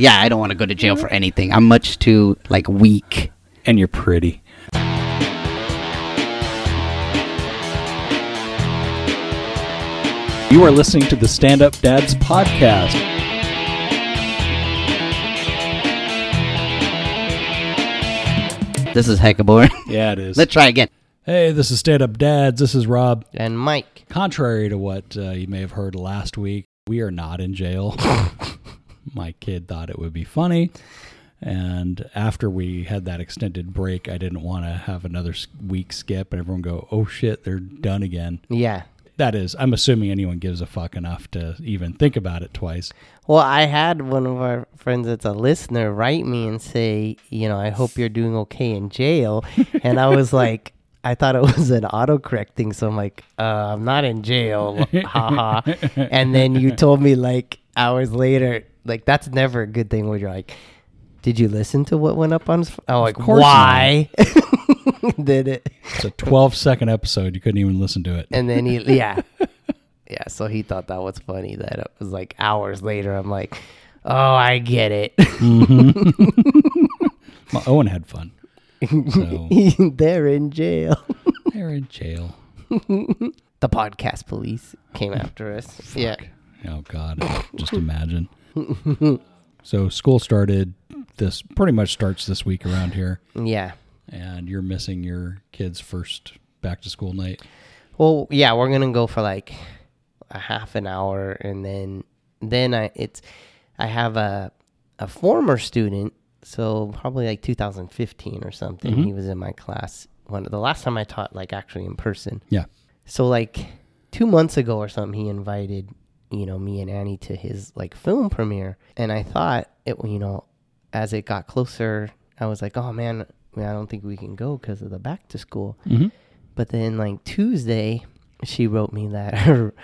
yeah, I don't want to go to jail for anything. I'm much too like weak. And you're pretty. You are listening to the Stand Up Dads podcast. This is hecka boring. Yeah, it is. Let's try again. Hey, this is Stand Up Dads. This is Rob. And Mike. Contrary to what uh, you may have heard last week, we are not in jail. My kid thought it would be funny. And after we had that extended break, I didn't want to have another week skip and everyone go, oh shit, they're done again. Yeah. That is, I'm assuming anyone gives a fuck enough to even think about it twice. Well, I had one of our friends that's a listener write me and say, you know, I hope you're doing okay in jail. and I was like, I thought it was an autocorrect thing. So I'm like, uh, I'm not in jail. Haha. and then you told me like hours later, like, that's never a good thing where you're like, did you listen to what went up on his? I'm oh, like, course why did it? It's a 12 second episode. You couldn't even listen to it. And then he, yeah, yeah. So he thought that was funny. That it was like hours later. I'm like, oh, I get it. Mm-hmm. Well, Owen had fun. So They're in jail. they're in jail. The podcast police came after us. Yeah. Oh God, just imagine. so school started. This pretty much starts this week around here, Yeah. and you're missing your kid's first back to school night. Well, yeah, we're gonna go for like a half an hour, and then then I it's I have a a former student, so probably like 2015 or something. Mm-hmm. He was in my class. One the last time I taught like actually in person. Yeah. So like two months ago or something, he invited you know me and Annie to his like film premiere, and I thought it you know as it got closer, I was like, oh man, I don't think we can go because of the back to school. Mm-hmm. But then like Tuesday, she wrote me that her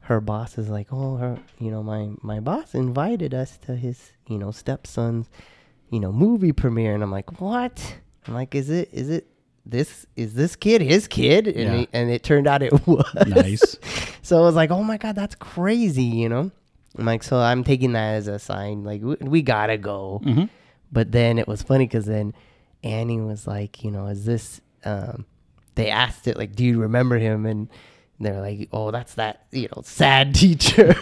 her boss is like, oh, her you know my my boss invited us to his you know stepson's you know movie premiere, and I'm like, what? I'm like, is it is it this is this kid his kid? And Yeah. it, and it turned out it was Nice. so I was like, oh my god, that's crazy, you know. I'm like, so I'm taking that as a sign, like we, we gotta go. Mm-hmm. But then it was funny because then Annie was like, you know, is this? Um, they asked it like, do you remember him? And they're like, oh, that's that, you know, sad teacher.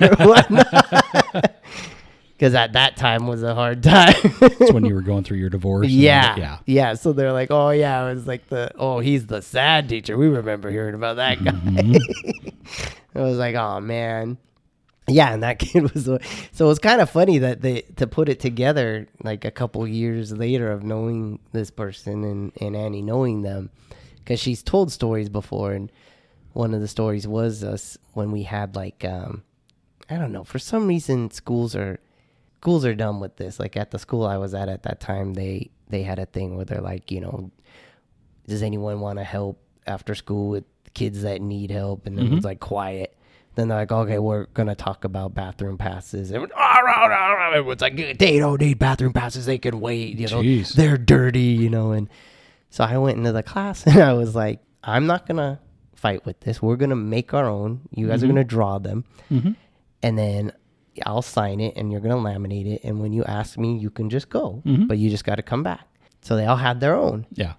Because at that time was a hard time. That's when you were going through your divorce. yeah. Yeah. yeah. So they're like, oh yeah, it was like the, oh, he's the sad teacher. We remember hearing about that guy. Mm-hmm. I was like, oh man. Yeah, and that kid was so it was kind of funny that they to put it together like a couple years later of knowing this person and and Annie knowing them because she's told stories before and one of the stories was us when we had like um I don't know for some reason schools are schools are dumb with this like at the school I was at at that time they they had a thing where they're like you know does anyone want to help after school with kids that need help? And was mm-hmm. like quiet. Then they're like, okay, we're gonna talk about bathroom passes. Everyone, "Ah, rah, rah, rah." Everyone's like, they don't need bathroom passes. They can wait. You know, Jeez. they're dirty. You know, and so I went into the class and I was like, I'm not gonna fight with this. We're gonna make our own. You guys are mm-hmm. gonna draw them, mm-hmm. and then I'll sign it, and you're gonna laminate it. And when you ask me, you can just go, mm-hmm. but you just got to come back. So they all had their own. Yeah.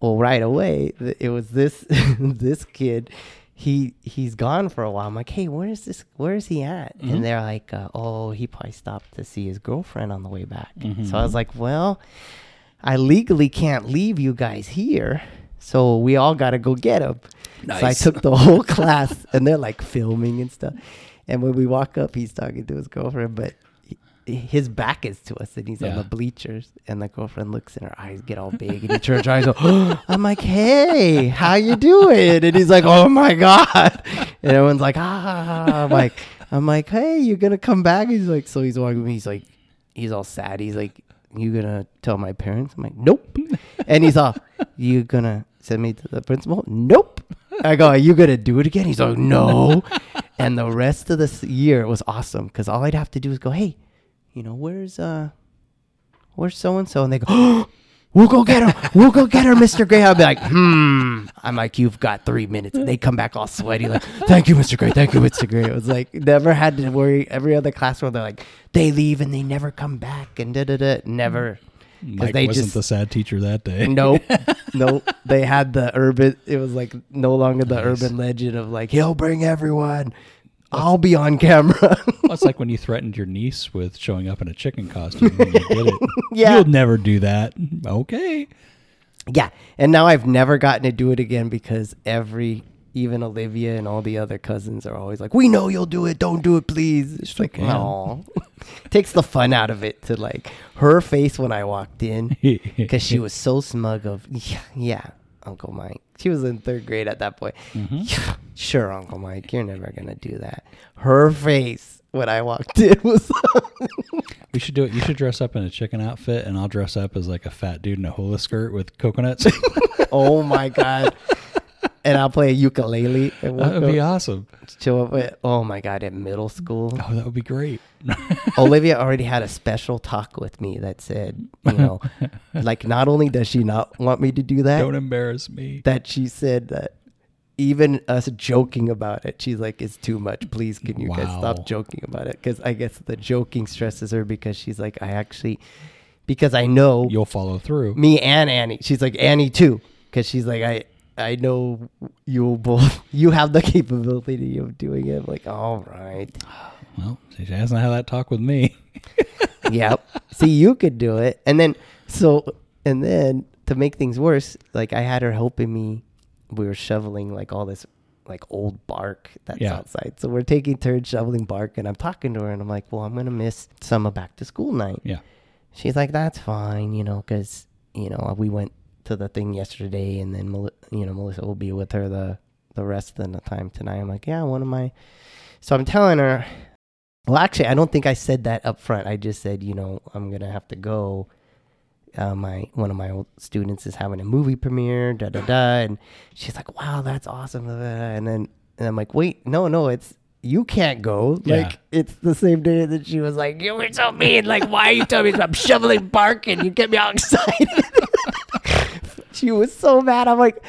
well right away it was this this kid he he's gone for a while. I'm like hey where is this where is he at? And mm-hmm. they're like uh, oh he probably stopped to see his girlfriend on the way back. Mm-hmm, so i was like well i legally can't leave you guys here so we all got to go get him. So i took the whole class and they're like filming and stuff and when we walk up he's talking to his girlfriend but he- his back is to us and he's on the bleachers and the girlfriend looks and her eyes get all big and he turns her eyes go, I'm like, hey, how you doing? And he's like, oh my God. And everyone's like, ah, I'm like, I'm like, hey, you're gonna come back? He's like, so he's walking me. He's like, he's all sad. He's like, you gonna tell my parents? I'm like, nope. And he's all, you gonna send me to the principal? Nope. I go, are you gonna do it again? He's like, no. And the rest of this year was awesome because all I'd have to do is go, hey, you know, where's uh, where's so and so? And they go, oh, We'll go get her. We'll go get her, Mr. Gray. I'll be like, hmm. I'm like, you've got three minutes. And they come back all sweaty, like, thank you, Mr. Gray. Thank you, Mr. Gray. It was like, never had to worry. Every other classroom, they're like, they leave and they never come back and da da da. Never. Mike they wasn't just- the sad teacher that day. Nope. nope. They had the urban, it was like no longer the Nice. urban legend of like, he'll bring everyone. I'll be on camera. Well, it's like when you threatened your niece with showing up in a chicken costume when you did it. Yeah. You'll never do that. Okay. Yeah, and now I've never gotten to do it again because every, even Olivia and all the other cousins are always like, "We know you'll do it. Don't do it, please." It's like, no, takes the fun out of it to like her face when I walked in because she was so smug of, yeah, yeah, Uncle Mike. She was in third grade at that point. Mm-hmm. Yeah, sure, Uncle Mike, you're never gonna do that. Her face when I walked in was. We should do it. You should dress up in a chicken outfit, and I'll dress up as like a fat dude in a hula skirt with coconuts. oh my god. And I'll play a ukulele and that we'll would be awesome. show up at oh my god at middle school Oh, that would be great. olivia already had a special talk with me that said you know like not only does she not want me to do that Don't embarrass me. that she said that even us joking about it she's like it's too much please can you guys stop joking about it because i guess the joking stresses her because she's like i actually because i know You'll follow through. me and annie she's like annie too because she's like i I know you both you have the capability of doing it. I'm like, all right. Well, she hasn't had that talk with me. yep. See, you could do it. And then, so, and then to make things worse, like I had her helping me. We were shoveling like all this like old bark that's Yeah. outside. So we're taking turns shoveling bark, and I'm talking to her, and I'm like, well, I'm gonna miss some of back to school night. Yeah. She's like, that's fine, you know, because you know we went to the thing yesterday, and then you know Melissa will be with her the the rest of the time tonight. I'm like, yeah, one of my. So I'm telling her. Well, actually, I don't think I said that up front. I just said, you know, I'm gonna have to go. Uh, my one of my old students is having a movie premiere, da da da, and she's like, "Wow, that's awesome!" And then and I'm like, "Wait, no, no, it's you can't go. Yeah. Like it's the same day that she was like, "You were so mean. Like, why are you telling me I'm shoveling bark and you get me all excited?" She was so mad. I'm like,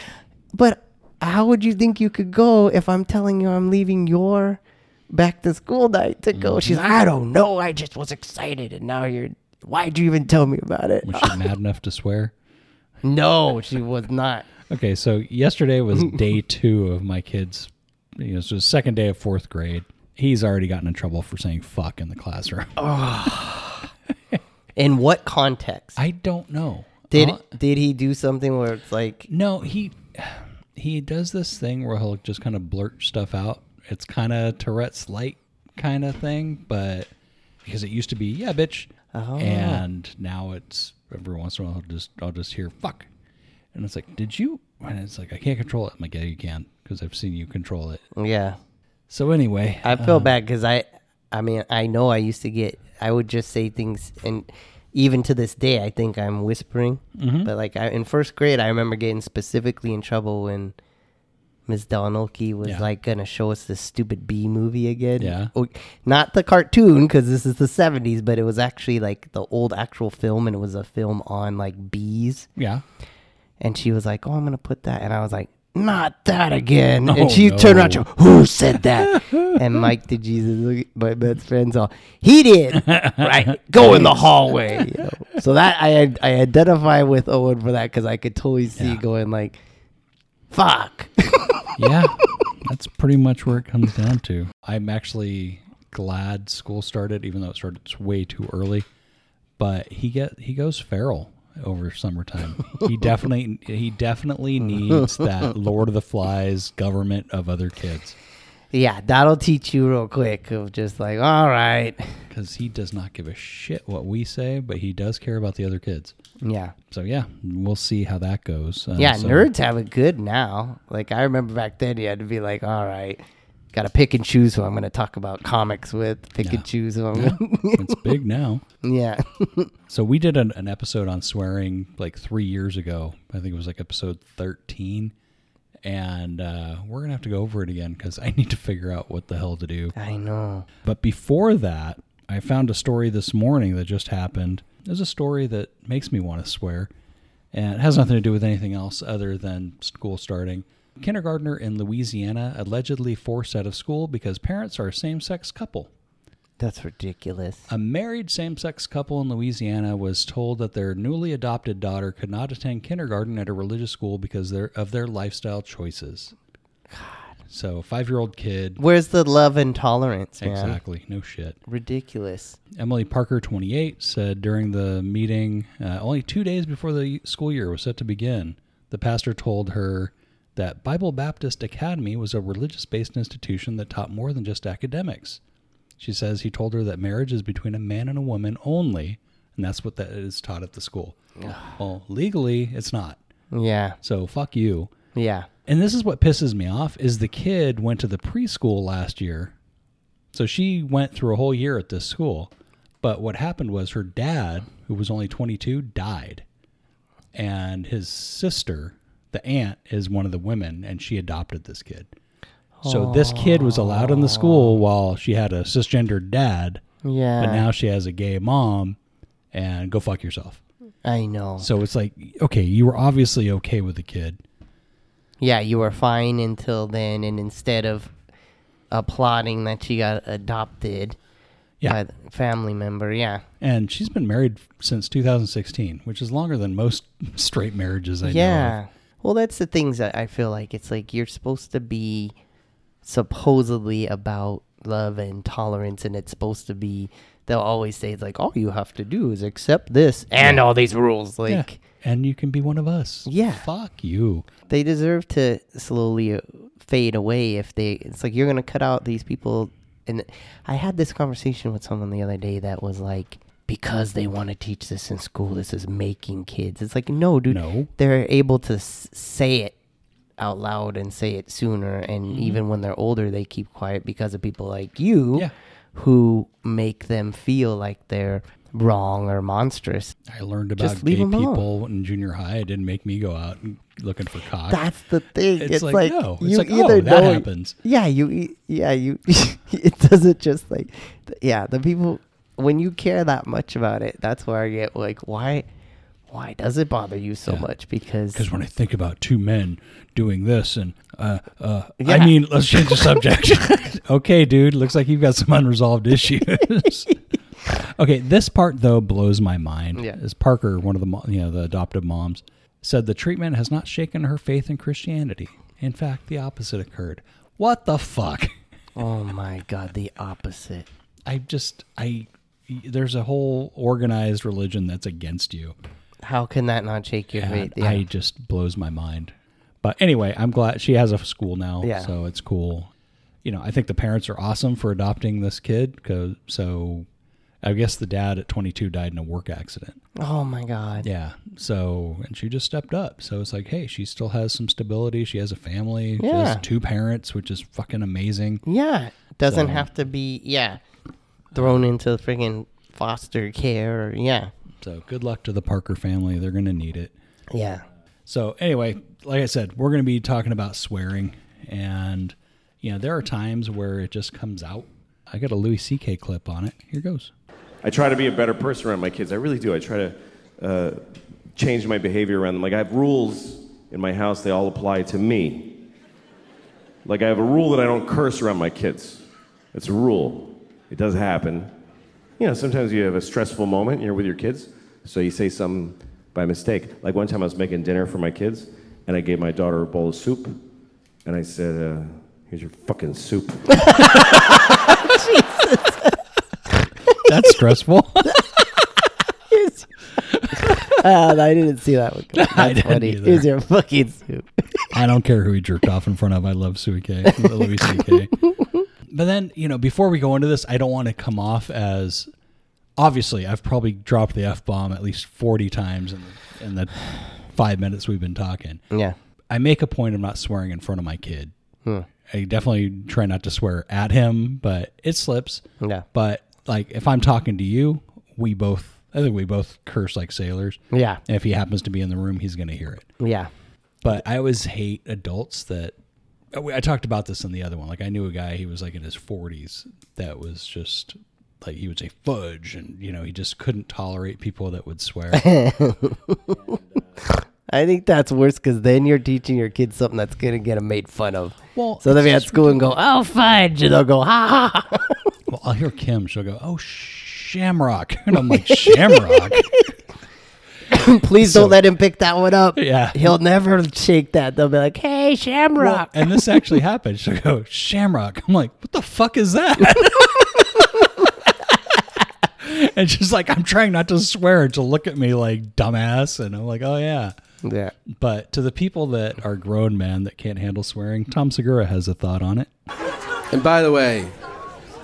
"But how would you think you could go if I'm telling you I'm leaving your back to school night to go?" Mm-hmm. She's like, "I don't know. I just was excited, and now you're. Why'd you even tell me about it?" Was she mad enough to swear? No, she was not. Okay, so yesterday was day two of my kid's, you know, so the second day of fourth grade. He's already gotten in trouble for saying fuck in the classroom. In what context? I don't know. Did did he do something where it's like, no, he he does this thing where he'll just kind of blurt stuff out. It's kind of Tourette's light kind of thing, but because it used to be yeah, bitch, Oh. and now it's every once in a while I'll just I'll just hear fuck, and it's like, did you? And it's like I can't control it. I'm like, yeah, you can because I've seen you control it. yeah? So anyway, I feel uh, bad because I, I mean, I know I used to get, I would just say things, and even to this day, I think I'm whispering. mhm. But like I, in first grade, I remember getting specifically in trouble when Miss Delanoki was Yeah. like gonna show us this stupid bee movie again. Yeah. Oh, not the cartoon because this is the '70s, but it was actually like the old actual film, and it was a film on like bees. yeah, And she was like, "Oh, I'm gonna put that," and I was like, "Not that again!" Oh, and she no. turned around, she "Who said that?" and Mike the Jesus, look my best friends, all he did. right, go in the hallway. You know? So that I I identify with Owen for that because I could totally see Yeah. going like, "Fuck." yeah, that's pretty much where it comes down to. I'm actually glad school started, even though it started way too early. But he get he goes feral over summertime. He definitely he definitely needs that Lord of the Flies government of other kids yeah, that'll teach you real quick of just like, all right, because he does not give a shit what we say, but he does care about the other kids. yeah. So yeah, we'll see how that goes. Uh, Yeah, so- nerds have it good now. Like I remember back then, you had to be like, "All right, got to pick and choose who I'm going to talk about comics with. Pick Yeah. and choose who I'm Yeah, going." it's big now. yeah, So we did an, an episode on swearing like three years ago. I think it was like episode thirteen, and uh, we're gonna have to go over it again because I need to figure out what the hell to do. I know. But before that, I found a story this morning that just happened. There's a story that makes me want to swear, And it has nothing to do with anything else other than school starting. Kindergartner in Louisiana allegedly forced out of school because parents are a same sex couple. That's ridiculous. A married same sex couple in Louisiana was told that their newly adopted daughter could not attend kindergarten at a religious school because of their lifestyle choices. God. So, five year old kid. Where's the love and tolerance, man? Exactly. No shit. Ridiculous. Emily Parker, 28, said during the meeting, uh, only two days before the school year was set to begin, the pastor told her that Bible Baptist Academy was a religious based institution that taught more than just academics. She says he told her that marriage is between a man and a woman only, and that's what that is taught at the school. well, legally, it's not. Yeah. So fuck you. Yeah. And this is what pisses me off is the kid went to the preschool last year. So she went through a whole year at this school. But what happened was her dad, who was only 22, died. And his sister, the aunt, is one of the women and she adopted this kid. So this kid was allowed in the school while she had a cisgendered dad, Yeah. but now she has a gay mom and go fuck yourself. I know. So it's like, okay, you were obviously okay with the kid. Yeah, you were fine until then, and instead of applauding that she got adopted Yeah. by the family member, yeah, And she's been married since 2016, which is longer than most straight marriages I know. yeah. Well, that's the things that I feel like it's like you're supposed to be supposedly about love and tolerance, and it's supposed to be. They'll always say it's like all you have to do is accept this and all these rules. Like Yeah. And you can be one of us. Yeah. Fuck you. they deserve to slowly uh, fade away if they it's like you're gonna cut out these people and i had this conversation with someone the other day that was like because they want to teach this in school this is making kids it's like no dude No. they're able to s- say it out loud and say it sooner and mm-hmm. even when they're older they keep quiet because of people like you Yeah. who make them feel like they're wrong or monstrous I learned about gay 'em alone. people in junior high. It didn't make me go out and looking for cock. That's the thing. It's It's, like, like, no. It's you like, oh, either that happens. Yeah, you. Yeah, you. it doesn't just like. Yeah, the people when you care that much about it, that's where I get like, why, why does it bother you so Yeah. much? Because Because when I think about two men doing this, and uh, uh, I mean, let's change the subject. okay, dude, looks like you've got some unresolved issues. okay, this part though blows my mind. Yeah. Is Parker, one of the you know the adoptive moms, said the treatment has not shaken her faith in Christianity. In fact, the opposite occurred. What the fuck? oh my god, the opposite. I just I there's a whole organized religion that's against you. How can that not shake your faith? Yeah. I just blows my mind. But anyway, I'm glad she has a school now, Yeah. so it's cool. You know, I think the parents are awesome for adopting this kid. Cause so, I guess the dad at 22 died in a work accident. oh my god. Yeah. So, and she just stepped up. So it's like, hey, she still has some stability. She has a family. She has Yeah. two parents, which is fucking amazing. Yeah, doesn't So- have to be. Yeah, thrown into the friggin' foster care. Or, yeah, So good luck to the Parker family. They're gonna need it. yeah. So anyway, like I said, we're going to be talking about swearing, and you know there are times where it just comes out. I got a Louis C.K. clip on it. Here goes. I try to be a better person around my kids. I really do. I try to uh, change my behavior around them. Like I have rules in my house; they all apply to me. Like I have a rule that I don't curse around my kids. It's a rule. It does happen. You know, sometimes you have a stressful moment. and You're with your kids, so you say something by mistake. Like one time, I was making dinner for my kids, and I gave my daughter a bowl of soup, and I said, uh, "Here's your fucking soup." That's stressful. Uh, I didn't see that one. coming. I That's didn't funny. either. Here's your fucking soup. I don't care who he jerked off in front of. I love C.K. Louis C.K. But then you know, before we go into this, I don't want to come off as. Obviously, I've probably dropped the f bomb at least forty times in the, in the five minutes we've been talking. Yeah. I make a point of not swearing in front of my kid. Hmm. I definitely try not to swear at him, but it slips. Yeah. But like if I'm talking to you, we both I think we both curse like sailors. Yeah. And if he happens to be in the room, he's going to hear it. Yeah. But I always hate adults that I I talked about this in the other one. Like I knew a guy, he was like in his 40s that was just like he would say fudge and you know, he just couldn't tolerate people that would swear. And, uh, I think that's worse because then you're teaching your kids something that's gonna get them made fun of. Well, So they'll be at school and go, "Oh, fudge," and they'll go, "Ha ha." ha." Well, I'll hear Kim. She'll go, "Oh, Shamrock," and I'm like, "Shamrock." Please So- don't let him pick that one up. Yeah. he'll never shake that. They'll be like, "Hey, Well, Shamrock." and this actually happened. She'll go, Shamrock. I'm like, what the fuck is that? and she's like, I'm trying not to swear. And she'll look at me like dumbass. And I'm like, oh, yeah. yeah. But to the people that are grown men that can't handle swearing, Tom Segura has a thought on it. And by the way,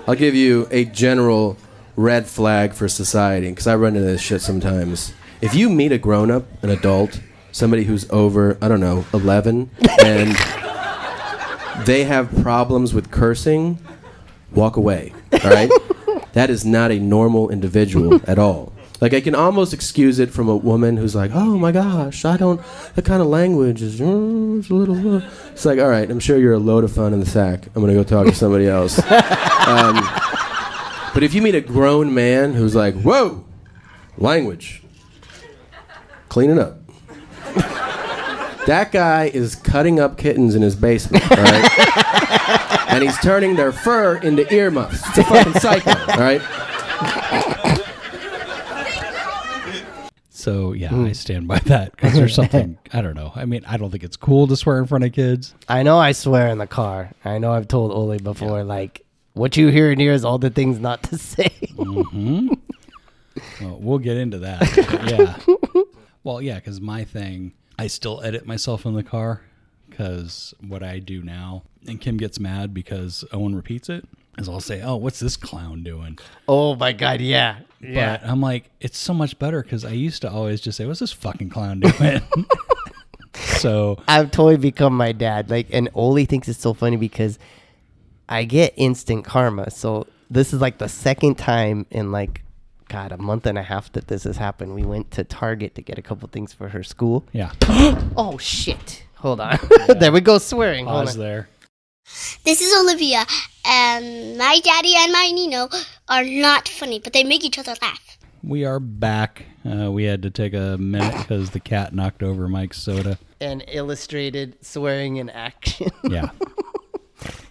I'll give you a general red flag for society because I run into this shit sometimes. If you meet a grown up, an adult, somebody who's over, I don't know, 11, and they have problems with cursing, walk away. All right? that is not a normal individual at all. Like I can almost excuse it from a woman who's like, "Oh my gosh, I don't. That kind of language is mm, it's a little." Uh. It's like, all right, I'm sure you're a load of fun in the sack. I'm gonna go talk to somebody else. um, but if you meet a grown man who's like, "Whoa, language, clean it up." That guy is cutting up kittens in his basement, all right? and he's turning their fur into earmuffs. It's a fucking cycle, all right? So, yeah, hmm. I stand by that because there's something, I don't know. I mean, I don't think it's cool to swear in front of kids. I know I swear in the car. I know I've told Oli before, like, what you hear in here is all the things not to say. Mm-hmm. Well, we'll get into that. but yeah. Well, yeah, because my thing, I still edit myself in the car because what I do now, and Kim gets mad because Owen repeats it, is I'll say, "Oh, what's this clown doing?" oh my god, yeah. Yeah. But I'm like, it's so much better because I used to always just say, "What's this fucking clown doing?" so I've totally become my dad. Like, and Oli thinks it's so funny because I get instant karma. So this is like the second time in like, God, a month and a half that this has happened. We went to Target to get a couple things for her school. yeah, Oh shit! Hold on. there we go swearing. Hold pause on. there. This is Olivia, and my daddy and my Nino are not funny, but they make each other laugh. We are back. Uh, we had to take a minute because the cat knocked over Mike's soda. And illustrated swearing in action. Yeah,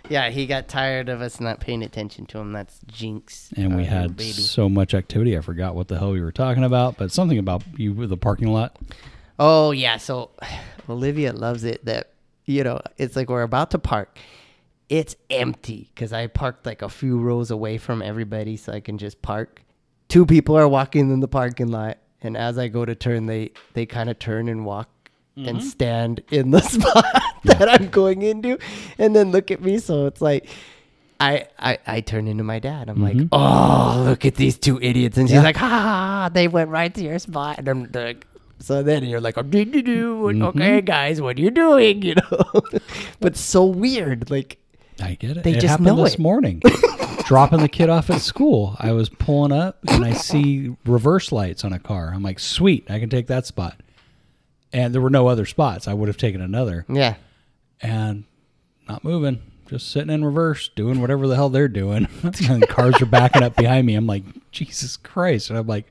yeah, he got tired of us not paying attention to him. That's Jinx. and we little had so much activity. I forgot what the hell we were talking about, but something about you with the parking lot. Oh yeah, so Olivia loves it that you know it's like we're about to park. It's empty because I parked like a few rows away from everybody, so I can just park. Two people are walking in the parking lot, and as I go to turn, they they kind of turn and walk and mm-hmm. stand in the spot that I'm going into, and then look at me. So it's like. I, I, I turn into my dad. I'm like, mm-hmm. oh, look at these two idiots. And she's Yeah. like, ha, ha, ha, they went right to your spot. And I'm like, so then you're like, oh, do, do, do. Mm-hmm. okay, guys, what are you doing? You know, but so weird. Like, I get it. They it just happened know this it. morning. Dropping the kid off at school. I was pulling up and I see reverse lights on a car. I'm like, sweet, I can take that spot. And there were no other spots. I would have taken another. yeah, And not moving. Just sitting in reverse, doing whatever the hell they're doing. and cars are backing up behind me. I'm like, Jesus Christ. And I'm like,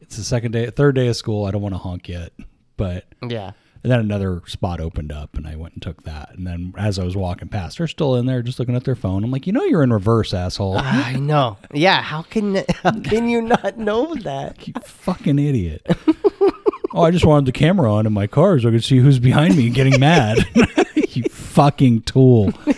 it's the second day, third day of school. I don't want to honk yet. But yeah. and then another spot opened up, and I went and took that. And then as I was walking past, they're still in there, just looking at their phone. I'm like, you know, you're in reverse, asshole. I know. Yeah, how can how can you not know that? you fucking idiot. Oh, I just wanted the camera on in my car so I could see who's behind me getting mad. you fucking tool.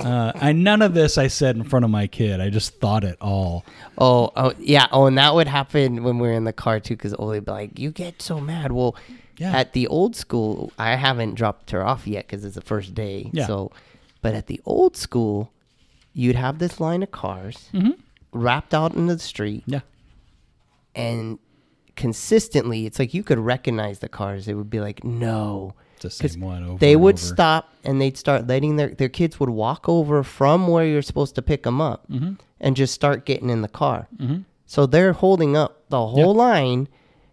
Uh, I none of this I said in front of my kid. I just thought it all. Oh, oh, yeah. Oh, and that would happen when we were in the car too, because Oli would be like, "You get so mad." Well, Yeah. at the old school, I haven't dropped her off yet because it's the first day. Yeah. So, but at the old school, you'd have this line of cars wrapped out into the street, Yeah. and consistently, it's like you could recognize the cars. It would be like, "No." It's the same one over. they would over. stop and they'd start letting their their kids would walk over from where you're supposed to pick them up Mm-hmm. and just start getting in the car. So they're holding up the whole line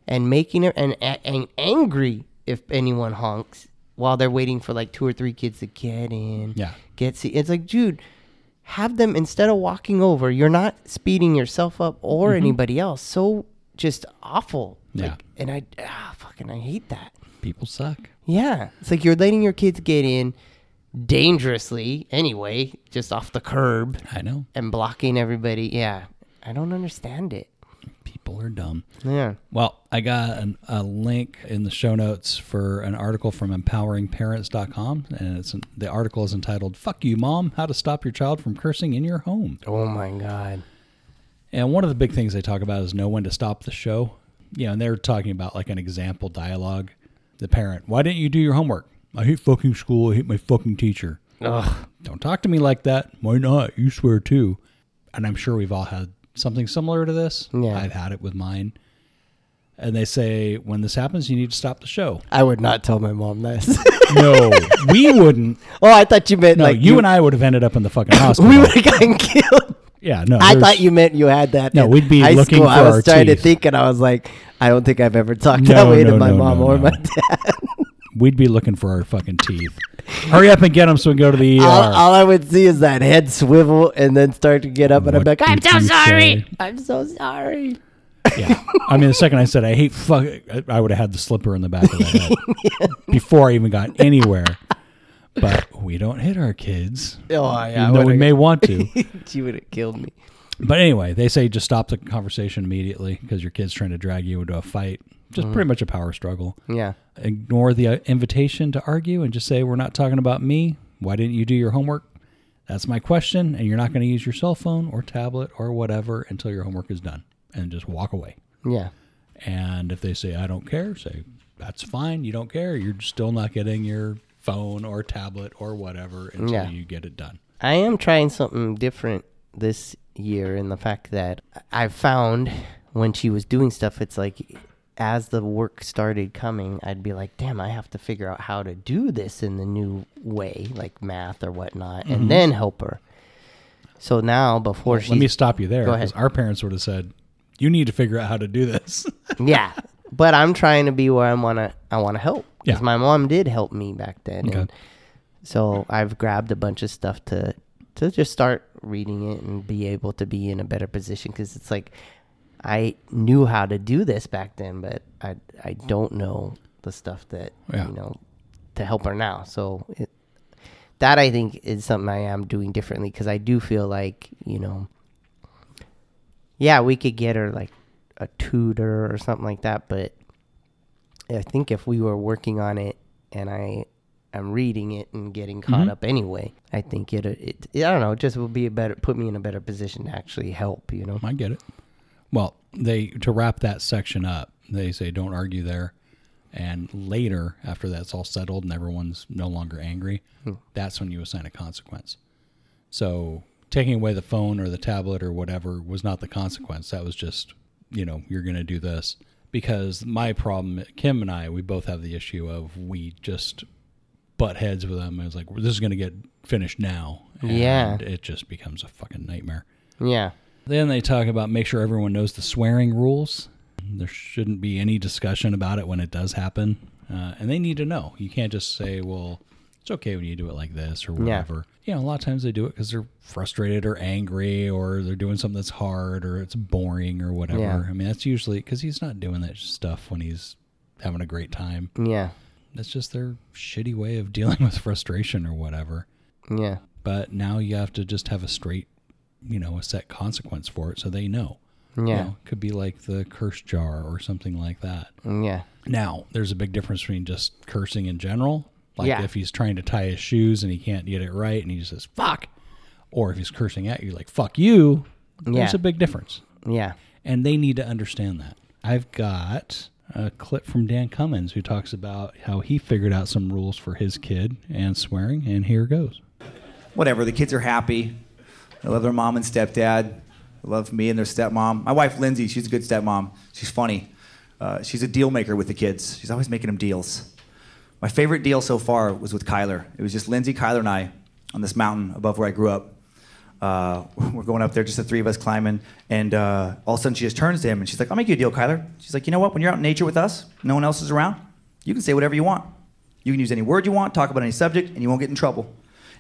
and making it and, and angry if anyone honks while they're waiting for like two or three kids to get in. Yeah. Get see. It's like, dude, have them instead of walking over. You're not speeding yourself up or Mm-hmm. anybody else. So just awful. Yeah. Like, and I ah, fucking I hate that. People suck. Yeah, it's like you're letting your kids get in dangerously anyway, just off the curb I know. and blocking everybody. Yeah, I don't understand it. People are dumb. Yeah. Well, I got an, a link in the show notes for an article from empoweringparents.com, and it's the article is entitled "Fuck You, Mom: How to Stop Your Child from Cursing in Your Home." Oh my god. And one of the big things they talk about is know when to stop the show. You know, and they're talking about like an example dialogue. The parent, why didn't you do your homework? I hate fucking school. I hate my fucking teacher. Ugh. Don't talk to me like that. Why not? You swear too. And I'm sure we've all had something similar to this. Yeah. I've had it with mine. And they say when this happens, you need to stop the show. I would not tell my mom this. No, we wouldn't. oh, I thought you meant No, like you, and I would have ended up in the fucking hospital. We would have gotten killed. Yeah, no. I thought you meant you had that. No, we'd be high looking school. I was our trying to think, and I was like, I don't think I've ever talked No, that way to my no, mom no, or no. my dad. We'd be looking for our fucking teeth. Hurry up and get them so we can go to the ER. all, all I would see is that head swivel and then start to get up, and I'm like, I'm so sorry. say? I'm so sorry. Yeah. I mean, the second I said I hate fuck, I would have had the slipper in the back of the head before I even got anywhere. But we don't hit our kids, Oh yeah, even we may want to. she would have killed me. But anyway, they say just stop the conversation immediately because your kid's trying to drag you into a fight. Just pretty much a power struggle. Yeah, Ignore the uh, invitation to argue and just say, We're not talking about me. Why didn't you do your homework? That's my question. And you're not going to use your cell phone or tablet or whatever until your homework is done. And just walk away. yeah, And if they say, I don't care, say, that's fine. You don't care. You're still not getting your phone or tablet or whatever until Yeah. you get it done. I am trying something different this year in the fact that I found when she was doing stuff, it's like as the work started coming, I'd be like, damn, I have to figure out how to do this in the new way, like math or whatnot, and mm-hmm. then help her. So now, before she, Let me stop you there. Go Because ahead. our parents would have said, You need to figure out how to do this. yeah, but I'm trying to be where I wanna, I wanna help. Because Yeah. my mom did help me back then, Okay. and so I've grabbed a bunch of stuff to to just start reading it and be able to be in a better position because it's like I knew how to do this back then, but I I don't know the stuff that Yeah. you know to help her now. So it, that I think is something I am doing differently because I do feel like you know, yeah, we could get her like a tutor or something like that, but I think if we were working on it and I am reading it and getting caught Mhm. up anyway, I think it, it I don't know, it just will be a better put me in a better position to actually help, you know. I get it. Well, they to wrap that section up, they say don't argue there. And later, after that's all settled and everyone's no longer angry, that's when you assign a consequence. So taking away the phone or the tablet or whatever was not the consequence. That was just, you know, you're going to do this. Because my problem, Kim and I, we both have the issue of we just butt heads with them. It's like, this is going to get finished now. And Yeah. it just becomes a fucking nightmare. Yeah. Then they talk about make sure everyone knows the swearing rules. There shouldn't be any discussion about it when it does happen. Uh, and they need to know. You can't just say, well, it's okay when you do it like this or Yeah. whatever. You know, a lot of times they do it because they're frustrated or angry or they're doing something that's hard or it's boring or whatever. Yeah. I mean, that's usually because he's not doing that stuff when he's having a great time. Yeah. That's just their shitty way of dealing with frustration or whatever Yeah. but now you have to just have a straight, you know, a set consequence for it so they know. You Yeah. know, could be like the curse jar or something like that. Yeah. Now, there's a big difference between just cursing in general. Like Yeah. if he's trying to tie his shoes and he can't get it right and he just says, fuck. Or if he's cursing at you like, fuck you, there's Yeah. a big difference. Yeah. And they need to understand that. I've got a clip from Dan Cummins who talks about how he figured out some rules for his kid and swearing. And here goes. whatever. The kids are happy. They love their mom and stepdad. They love me and their stepmom. My wife, Lindsay, she's a good stepmom. She's funny. Uh, she's a deal maker with the kids. She's always making them deals. My favorite deal so far was with Kyler. It was just Lindsay, Kyler, and I on this mountain above where I grew up. Uh, we're going up there, just the three of us climbing, and uh, all of a sudden she just turns to him and she's like, "I'll make you a deal, Kyler." She's like, "You know what? When you're out in nature with us, no one else is around. You can say whatever you want. You can use any word you want, talk about any subject, and you won't get in trouble.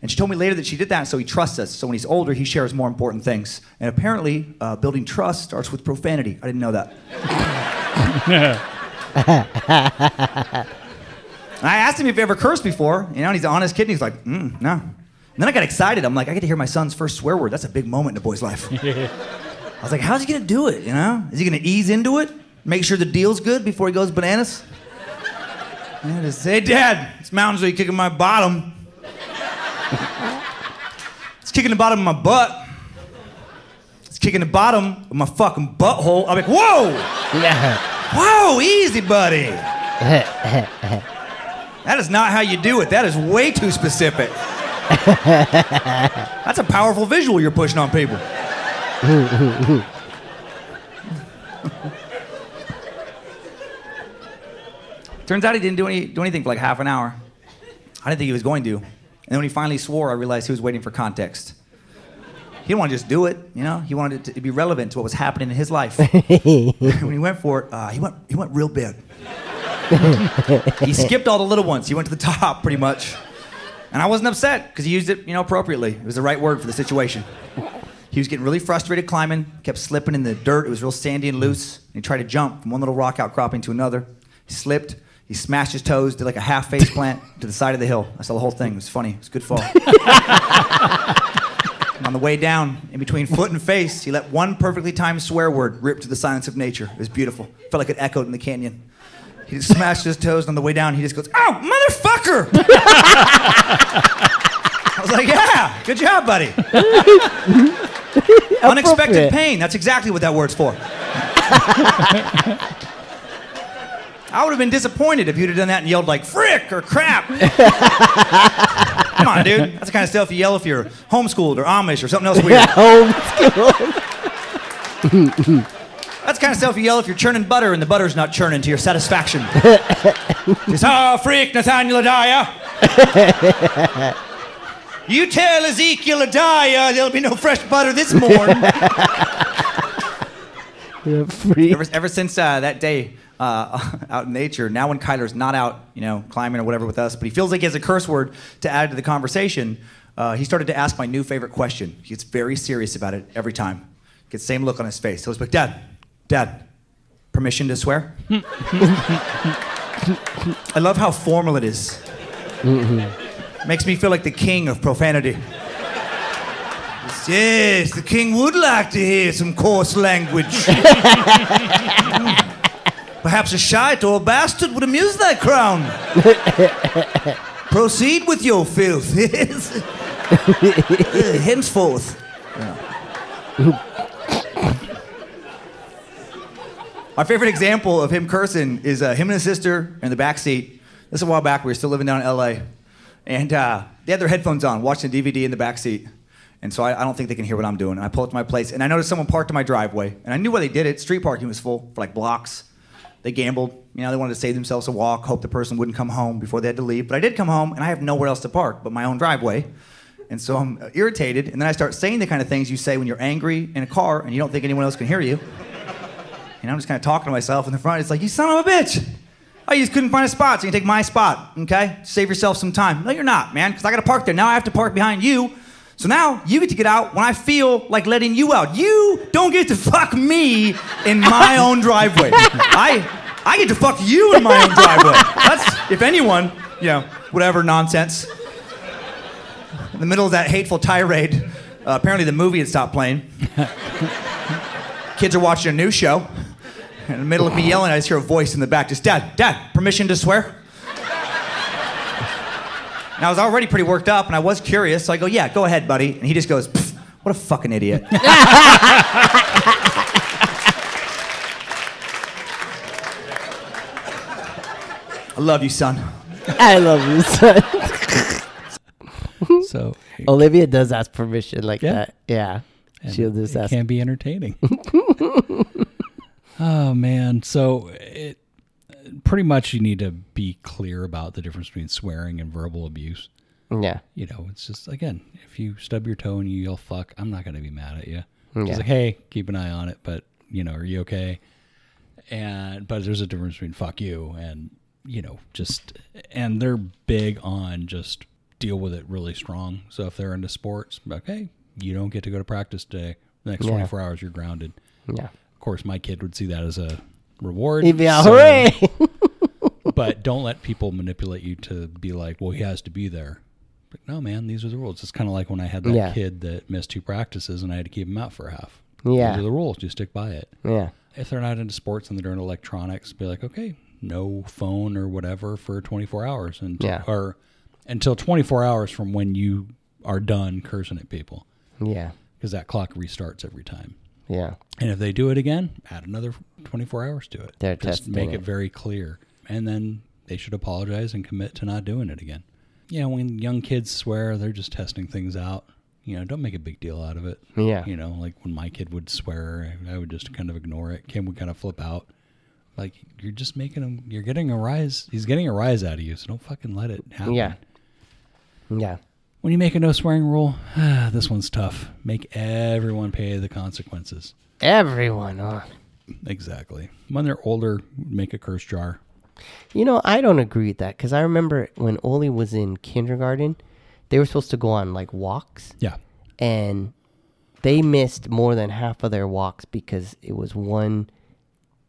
And she told me later that she did that so he trusts us. So when he's older, he shares more important things. And apparently, uh, building trust starts with profanity. I didn't know that. And I asked him if he ever cursed before, you know, and he's an honest kid, and he's like, mm, no. And then I got excited. I'm like, I get to hear my son's first swear word. That's a big moment in a boy's life. I was like, how's he gonna do it, you know? Is he gonna ease into it? Make sure the deal's good before he goes bananas? And just say, Dad, this mountain's really kicking my bottom. it's kicking the bottom of my butt. It's kicking the bottom of my fucking butthole. I'm like, whoa! Whoa, easy, buddy. That is not how you do it. That is way too specific. That's a powerful visual you're pushing on people. Turns out he didn't do, any, do anything for like half an hour. I didn't think he was going to. And then when he finally swore, I realized he was waiting for context. He didn't want to just do it, you know. He wanted it to be relevant to what was happening in his life. when he went for it, uh, he went he went real big. He skipped all the little ones. He went to the top pretty much. And I wasn't upset because he used it, you know, appropriately. It was the right word for the situation. He was getting really frustrated climbing, kept slipping in the dirt. It was real sandy and loose. And he tried to jump from one little rock outcropping to another. He slipped. He smashed his toes, did like a half face plant to the side of the hill. I saw the whole thing. It was funny. It was a good fall. On the way down, in between foot and face, he let one perfectly timed swear word rip to the silence of nature. It was beautiful. Felt like it echoed in the canyon. He just smashed his toes, on the way down, he just goes, "Oh, motherfucker!" I was like, "Yeah, good job, buddy." Unexpected pain. That's exactly what that word's for. I would have been disappointed if you'd have done that and yelled like "frick" or "crap." Come on, dude. That's the kind of stuff you yell if you're homeschooled or Amish or something else weird. That's kind of stuff you yell if you're churning butter and the butter's not churning to your satisfaction. Just, oh, freak, Nathaniel Adaya. you tell Ezekiel Adiah there'll be no fresh butter this morning. Free. ever, ever since uh, that day uh, out in nature, now when Kyler's not out, you know, climbing or whatever with us, but he feels like he has a curse word to add to the conversation, uh, he started to ask my new favorite question. He gets very serious about it every time. Gets same look on his face. He'll be like, Dad, Dad, permission to swear? I love how formal it is. Makes me feel like the king of profanity. Yes, the king would like to hear some coarse language. Perhaps a shite or a bastard would amuse that crown. Proceed with your filth. Henceforth. Uh, Henceforth. My favorite example of him cursing is uh, him and his sister in the back seat. This is a while back. We were still living down in LA. And uh, they had their headphones on, watching the DVD in the back seat. And so I, I don't think they can hear what I'm doing. And I pull up to my place, and I noticed someone parked in my driveway. And I knew why they did it. Street parking was full for like blocks. They gambled. You know, they wanted to save themselves a walk, hope the person wouldn't come home before they had to leave. But I did come home, and I have nowhere else to park but my own driveway. And so I'm irritated, and then I start saying the kind of things you say when you're angry in a car and you don't think anyone else can hear you. And I'm just kind of talking to myself in the front. It's like, you son of a bitch. Oh, you just couldn't find a spot, so you can take my spot, okay? Save yourself some time. No, you're not, man, because I got to park there. Now I have to park behind you. So now you get to get out when I feel like letting you out. You don't get to fuck me in my own driveway. I, I get to fuck you in my own driveway. That's, if anyone, you know, whatever nonsense. In the middle of that hateful tirade, uh, apparently the movie had stopped playing. Kids are watching a new show. In the middle of me yelling, I just hear a voice in the back, just, Dad, Dad, permission to swear? And I was already pretty worked up, and I was curious, so I go, Yeah, go ahead, buddy. And he just goes, What a fucking idiot. I love you, son. I love you, son. So Olivia does ask permission like Yeah. that. Yeah. and She'll just it ask. can be entertaining. oh man, so it pretty much you need to be clear about the difference between swearing and verbal abuse. Yeah. You know, it's just again, if you stub your toe and you yell "fuck," I'm not gonna be mad at you. Yeah. It's like, hey, keep an eye on it, but you know, are you okay? And but there's a difference between "fuck you" and you know, just and they're big on just deal with it really strong. So if they're into sports, okay, you don't get to go to practice today. The next Yeah. 24 hours, you're grounded. Yeah. Of course, my kid would see that as a reward. Yeah, so- hooray! but don't let people manipulate you to be like, well, he has to be there. Like, no, man, these are the rules. It's kind of like when I had that Yeah. kid that missed two practices and I had to keep him out for half. Yeah. Those are the rules. You stick by it. yeah. If they're not into sports and they're into electronics, be like, okay, no phone or whatever for 24 hours. And Yeah. Or until 24 hours from when you are done cursing at people Yeah. because that clock restarts every time. Yeah. And if they do it again, add another 24 hours to it. They're Just make it. it very clear. And then they should apologize and commit to not doing it again. You know, when young kids swear, they're just testing things out. You know, don't make a big deal out of it. Yeah. You know, like when my kid would swear, I would just kind of ignore it. Kim would kind of flip out. Like, you're just making him, you're getting a rise. He's getting a rise out of you, so don't fucking let it happen. Yeah. Yeah. When you make a no swearing rule, this one's tough. Make everyone pay the consequences. Everyone. Oh. Exactly. When they're older, make a curse jar. You know, I don't agree with that because I remember when Oli was in kindergarten, they were supposed to go on like walks, Yeah. and they missed more than half of their walks because it was one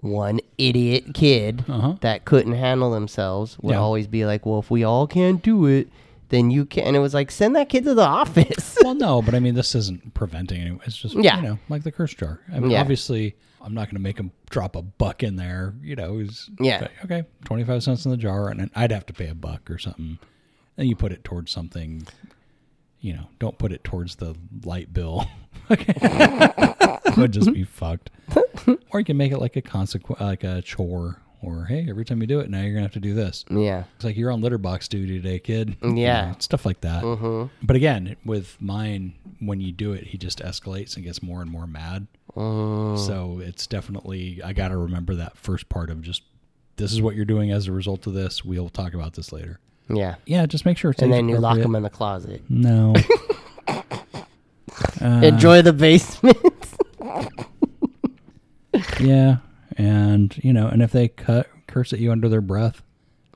one idiot kid Uh-huh. that couldn't handle themselves would Yeah. always be like, "Well, if we all can't do it, then you can." And it was like, send that kid to the office. Well, no, but I mean, this isn't preventing it. It's just, Yeah. you know, like the curse jar. I mean, Yeah. obviously, I'm not going to make him drop a buck in there. You know, he's, Yeah. okay, 25 cents in the jar, and I'd have to pay a buck or something. And you put it towards something, you know, don't put it towards the light bill. okay. would just be fucked. Or you can make it like a consequence, like a chore, or hey, every time you do it, now you're going to have to do this. yeah, It's like you're on litter box duty today, kid. You Yeah. know, stuff like that. But again, with mine, when you do it, he just escalates and gets more and more mad. So it's definitely I got to remember that first part of just this is what you're doing as a result of this. We'll talk about this later. yeah. Yeah, just make sure. It's And then you lock age-appropriate. in the closet. No. Uh, Enjoy the basement. yeah, and you know, and if they cut curse at you under their breath,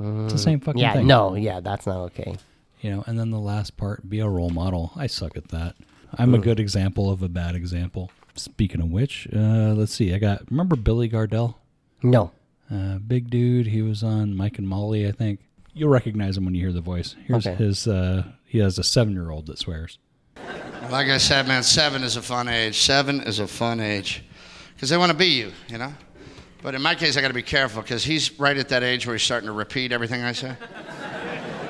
it's the same fucking yeah, thing. no, yeah, that's not okay. you know and then the last part be a role model i suck at that i'm a good example of a bad example speaking of which uh, let's see i got remember billy gardell No. uh, big dude he was on mike and molly i think you'll recognize him when you hear the voice here's Okay. his uh, he has a seven year old that swears Like I said, man, seven is a fun age. Seven is a fun age because they want to be you, you know? But in my case, I got to be careful because he's right at that age where he's starting to repeat everything I say.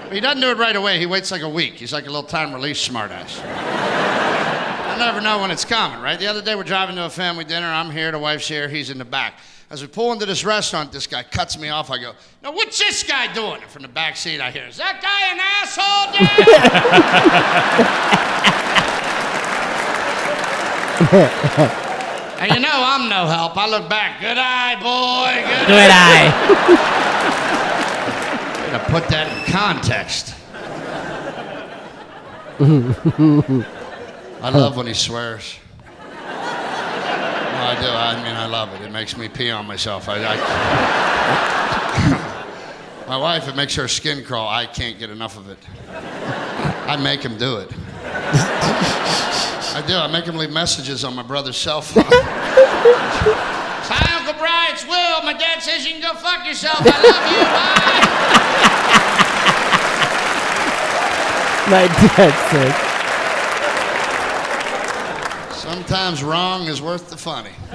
But he doesn't do it right away. He waits like a week. He's like a little time release smartass. I never know when it's coming, right? The other day, we're driving to a family dinner. I'm here, the wife's here, he's in the back. As we pull into this restaurant, this guy cuts me off. I go, "Now what's this guy doing?" And from the back seat, I hear, "Is that guy an asshole, Dad?" and you know I'm no help. I look back. Good eye, boy. Good, Good eye. to put that in context. I love when he swears. I do. I mean, I love it. It makes me pee on myself. I, I my wife, it makes her skin crawl. I can't get enough of it. I make him do it. I do. I make him leave messages on my brother's cell phone. Hi, Uncle Brian. It's Will. My dad says you can go fuck yourself. I love you. Bye. My dad said. Sometimes wrong is worth the funny.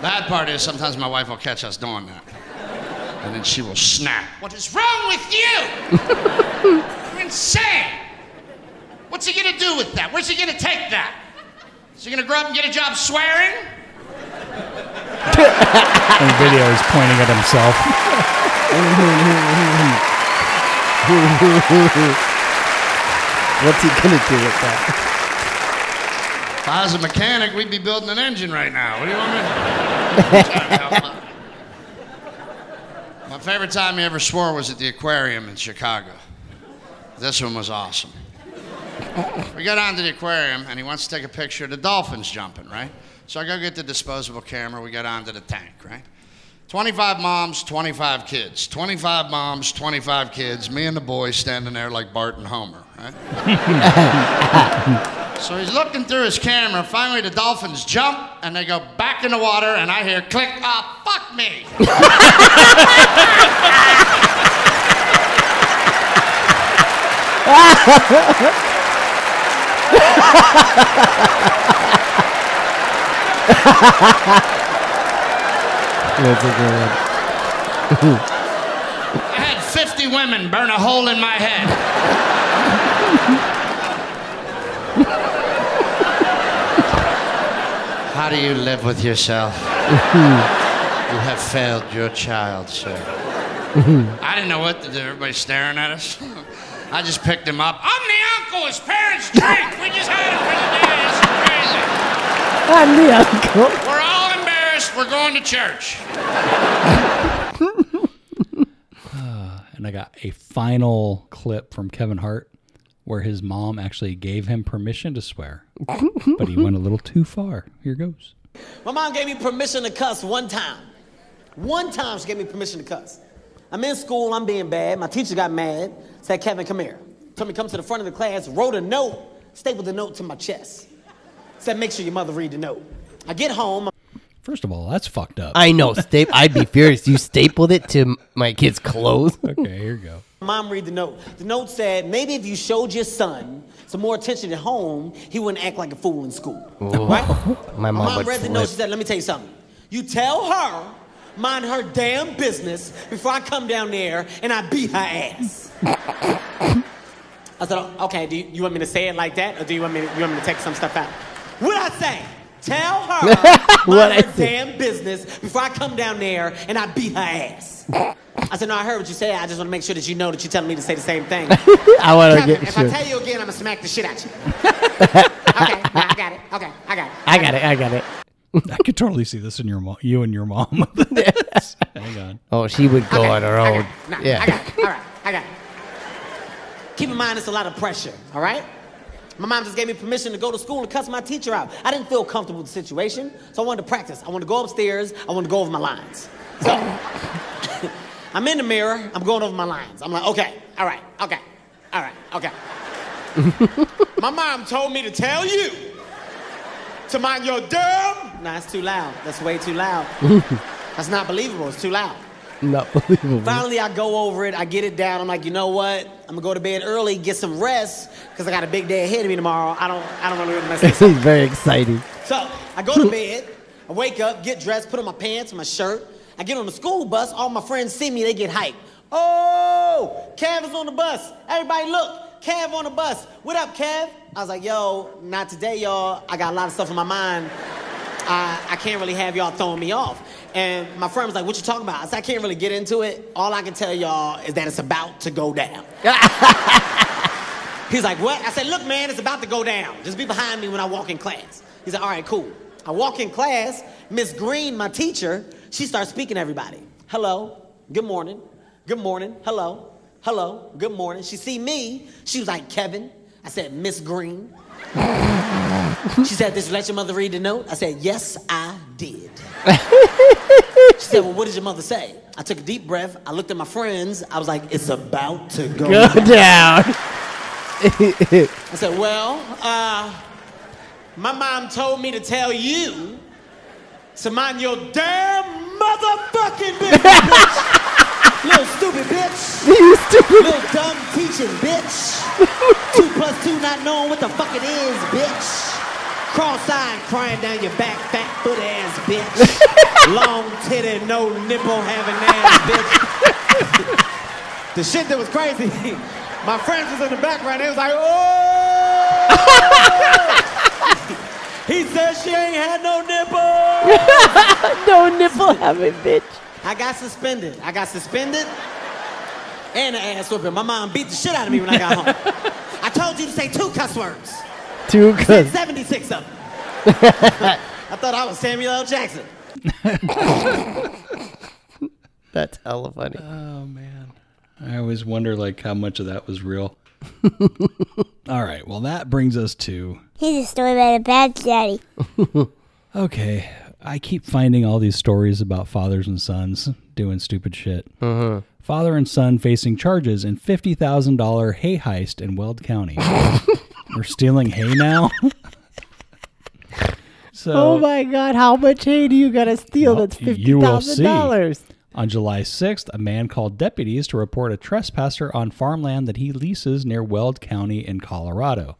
Bad part is sometimes my wife will catch us doing that. And then she will snap. What is wrong with you? You're insane. What's he gonna do with that? Where's he gonna take that? Is he gonna grow up and get a job swearing? and video is pointing at himself What's he gonna do with that? If I was a mechanic, we'd be building an engine right now. What do you want me to Trying to help out. My favorite time he ever swore was at the aquarium in Chicago. This one was awesome. We got onto the aquarium, and he wants to take a picture of the dolphins jumping, right? So I go get the disposable camera. We got onto the tank, right? 25 moms, 25 kids. 25 moms, 25 kids. Me and the boys standing there like Bart and Homer, right? so he's looking through his camera. Finally, the dolphins jump and they go back in the water, and I hear click, ah, fuck me. That's a good one. I had 50 women burn a hole in my head. How do you live with yourself? you have failed your child, sir. I didn't know what to do. Everybody's staring at us. I just picked him up. I'm the uncle. His parents drink. We just had him for the day. It's crazy. I'm the uncle. We're all embarrassed. We're going to church. And I got a final clip from Kevin Hart where his mom actually gave him permission to swear, but he went a little too far. Here goes. My mom gave me permission to cuss one time. One time she gave me permission to cuss. I'm in school, I'm being bad. My teacher got mad, said, Kevin, come here. Told me to come to the front of the class, wrote a note, stapled the note to my chest. Said, make sure your mother read the note. I get home, First of all, that's fucked up. I know. Sta- I'd be furious. You stapled it to my kid's clothes. okay, here you go. Mom read the note. The note said, maybe if you showed your son some more attention at home, he wouldn't act like a fool in school. Right? My mom, my Mom would read the note. She said, let me tell you something. You tell her, mind her damn business before I come down there and I beat her ass. I said, "Oh, okay, do you, you want me to say it like that or do you want me to, you want me to take some stuff out? What I say? Tell her, What mind her damn business before I come down there and I beat her ass. I said, no, I heard what you said. I just want to make sure that you know that you're telling me to say the same thing. I want to get if sure. I tell you again, I'm gonna smack the shit out you. okay, I got it. Okay, I got it. I got it. I got it. I could totally see this in your mom, you and your mom. Hang on. Oh, she would go Okay, on her I own. got it. Nah, I Yeah. got it. All right, I got it. Keep in mind, it's a lot of pressure. All right. My mom just gave me permission to go to school and cuss my teacher out. I didn't feel comfortable with the situation, so I wanted to practice. I wanted to go upstairs. I wanted to go over my lines. So I'm in the mirror. I'm going over my lines. I'm like, okay, all right, okay, all right, okay. my mom told me to tell you to mind your damn. Nah, it's too loud. That's way too loud. That's not believable. It's too loud. Not believable. Finally, I go over it. I get it down. I'm like, you know what? I'm gonna go to bed early, get some rest, because I got a big day ahead of me tomorrow. I don't, I don't really want to mess this up. He's very exciting. So I go to bed. I wake up, get dressed, put on my pants, my shirt. I get on the school bus. All my friends see me. They get hyped. Oh, Kev is on the bus. Everybody, look, Kev on the bus. What up, Kev? I was like, yo, not today, y'all. I got a lot of stuff in my mind. I, I can't really have y'all throwing me off. And my friend was like, what you talking about? I said, I can't really get into it. All I can tell y'all is that it's about to go down. He's like, what? I said, look, man, it's about to go down. Just be behind me when I walk in class. He's like, all right, cool. I walk in class. Miss Green, my teacher, she starts speaking to everybody. Hello, good morning, good morning, hello, hello, good morning. She see me, she was like, Kevin. I said, Miss Green. She said, did you let your mother read the note? I said, yes, I did. she said, well, what did your mother say? I took a deep breath. I looked at my friends. I was like, it's about to go, Go down. down. I said, well, uh, my mom told me to tell you to mind your damn motherfucking business, bitch. Little stupid bitch. you stupid. Little dumb teaching bitch. two plus two not knowing what the fuck it is, bitch. Cross-eyed crying down your back, fat foot ass bitch. Long titty, no nipple having ass bitch. the shit that was crazy, my friends was in the background, they was like, oh! he said she ain't had no nipple. no nipple having bitch. I got suspended. I got suspended and an ass whooping. My mom beat the shit out of me when I got home. I told you to say two cuss words. Too Said good. 76 of them. I thought I was Samuel L. Jackson. That's hella funny. Oh man, I always wonder like how much of that was real. All right, well that brings us to Here's a story about a bad daddy. okay. I keep finding all these stories about fathers and sons doing stupid shit. Mm-hmm. Father and son facing charges in fifty thousand dollar hay heist in Weld County. We're stealing hay now. so Oh my God! How much hay do you gotta steal? Well, That's fifty you will thousand dollars. On July 6th, a man called deputies to report a trespasser on farmland that he leases near Weld County in Colorado.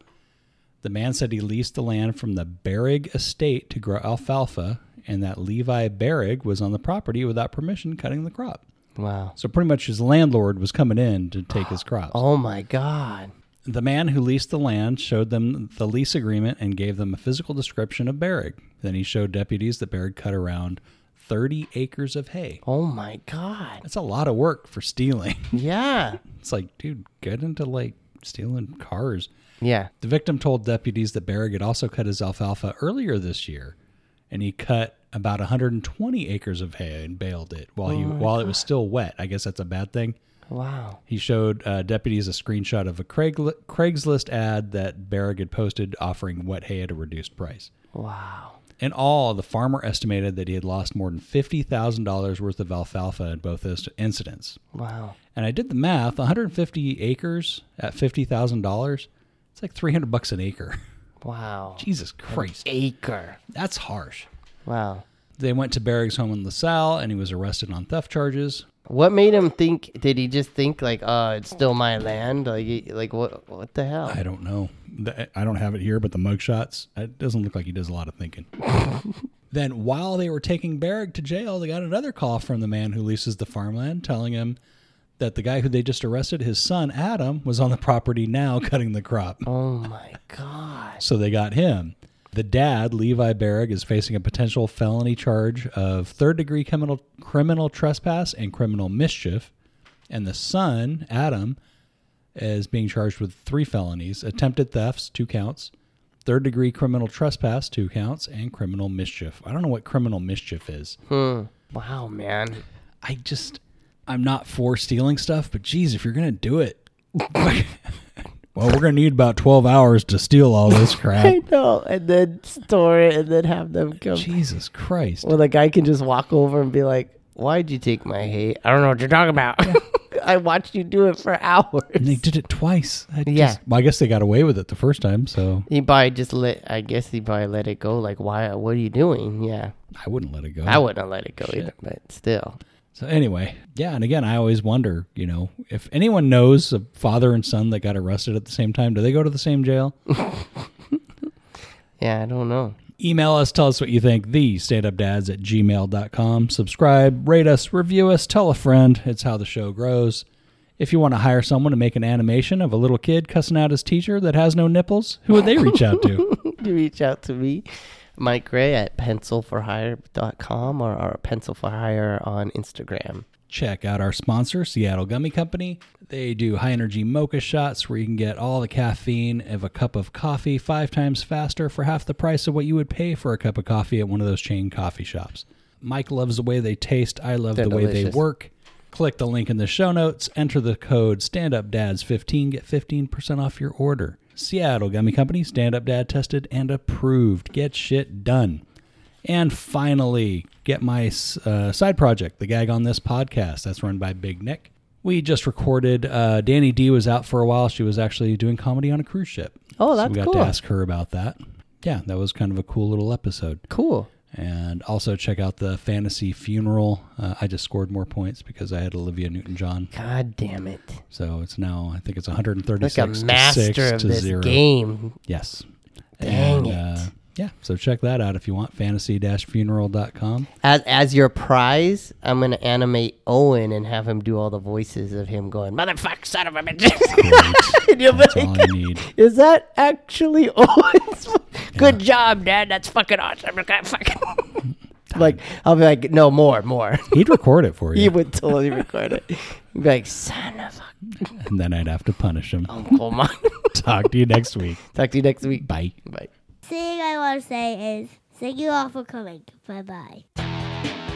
The man said he leased the land from the Berrig estate to grow alfalfa and that Levi Berrig was on the property without permission cutting the crop. Wow. So pretty much his landlord was coming in to take his crops. Oh my God. The man who leased the land showed them the lease agreement and gave them a physical description of Berrig. Then he showed deputies that Berrig cut around 30 acres of hay. Oh my God. That's a lot of work for stealing. Yeah. It's like, dude, get into like stealing cars. Yeah. The victim told deputies that Berrig had also cut his alfalfa earlier this year, and he cut about 120 acres of hay and baled it while he while it was still wet. I guess that's a bad thing. Wow. He showed uh, deputies a screenshot of a Craig, Craigslist ad that Berrig had posted offering wet hay at a reduced price. Wow. In all, the farmer estimated that he had lost more than $50,000 worth of alfalfa in both those incidents. Wow. And I did the math 150 acres at $50,000, it's like 300 bucks an acre. Wow. Jesus Christ. Acre. That's harsh. Wow. They went to Berrig's home in LaSalle and he was arrested on theft charges. What made him think? Did he just think like, "Oh, it's still my land"? Like, like what? What the hell? I don't know. I don't have it here, but the mugshots, it doesn't look like he does a lot of thinking. then, while they were taking Berrig to jail, they got another call from the man who leases the farmland telling him that the guy who they just arrested, his son Adam, was on the property now cutting the crop. Oh my god. So they got him. The dad, Levi Berrig, is facing a potential felony charge of third degree criminal criminal trespass and criminal mischief. And the son, Adam, is being charged with three felonies attempted thefts, two counts, third degree criminal trespass, two counts, and criminal mischief. I don't know what criminal mischief is. Hmm. Wow, man. I just, I'm not for stealing stuff, but geez, if you're going to do it, well, we're going to need about 12 hours to steal all this crap. I know. And then store it, and then have them come. Jesus Christ. Well, the guy can just walk over and be like, "Why'd you take my hay? I don't know what you're talking about. I watched you do it for hours." And they did it twice. I Yeah. just- well, I guess they got away with it the first time, so He probably just let. I guess he probably let it go. Like, why? What are you doing? Yeah, I wouldn't let it go. I wouldn't let it go either. But still, So anyway, yeah, and again, I always wonder, you know, if anyone knows a father and son that got arrested at the same time, do they go to the same jail? yeah, I don't know. Email us, tell us what you think, the standupdads at gmail.com. Subscribe, rate us, review us, tell a friend. It's how the show grows. If you want to hire someone to make an animation of a little kid cussing out his teacher that has no nipples, who would they reach out to? You reach out to me, Mike Gray at pencilforhire.com or, or pencil for hire on Instagram. check out our sponsor, Seattle Gummy Company. They do high energy mocha shots where you can get all the caffeine of a cup of coffee five times faster for half the price of what you would pay for a cup of coffee at one of those chain coffee shops. Mike loves the way they taste. I love They're the way they work. Click the link in the show notes, enter the code StandUpDads15, get 15% off your order. Seattle Gummy Company, Stand Up Dad tested and approved. Get shit done. And finally, get my uh, side project, the gag on this podcast. That's run by Big Nick. We just recorded. Uh, Danny D was out for a while. She was actually doing comedy on a cruise ship. Oh, so that's we got cool. to ask her about that. Yeah, that was kind of a cool little episode. Cool. And also check out the fantasy funeral. Uh, I just scored more points because I had Olivia Newton-John. God damn it! So it's now I think it's Like 136 a to six of to this zero. game. Yes. Dang and, it. Uh, yeah, so check that out if you want. Fantasy-funeral.com. As as your prize, I'm gonna animate Owen and have him do all the voices of him going, "Motherfucker, son of a bitch." And That's like, all need. Is that actually Owen's? Good job, Dad. That's fucking awesome. Okay, fucking. like I'll be like, no more, more. He'd record it for you. he would totally record it. He'd be like, son of a and then I'd have to punish him. uncle, mom. Talk to you next week. Talk to you next week. Bye. Bye. thing I want to say is thank you all for coming. Bye bye.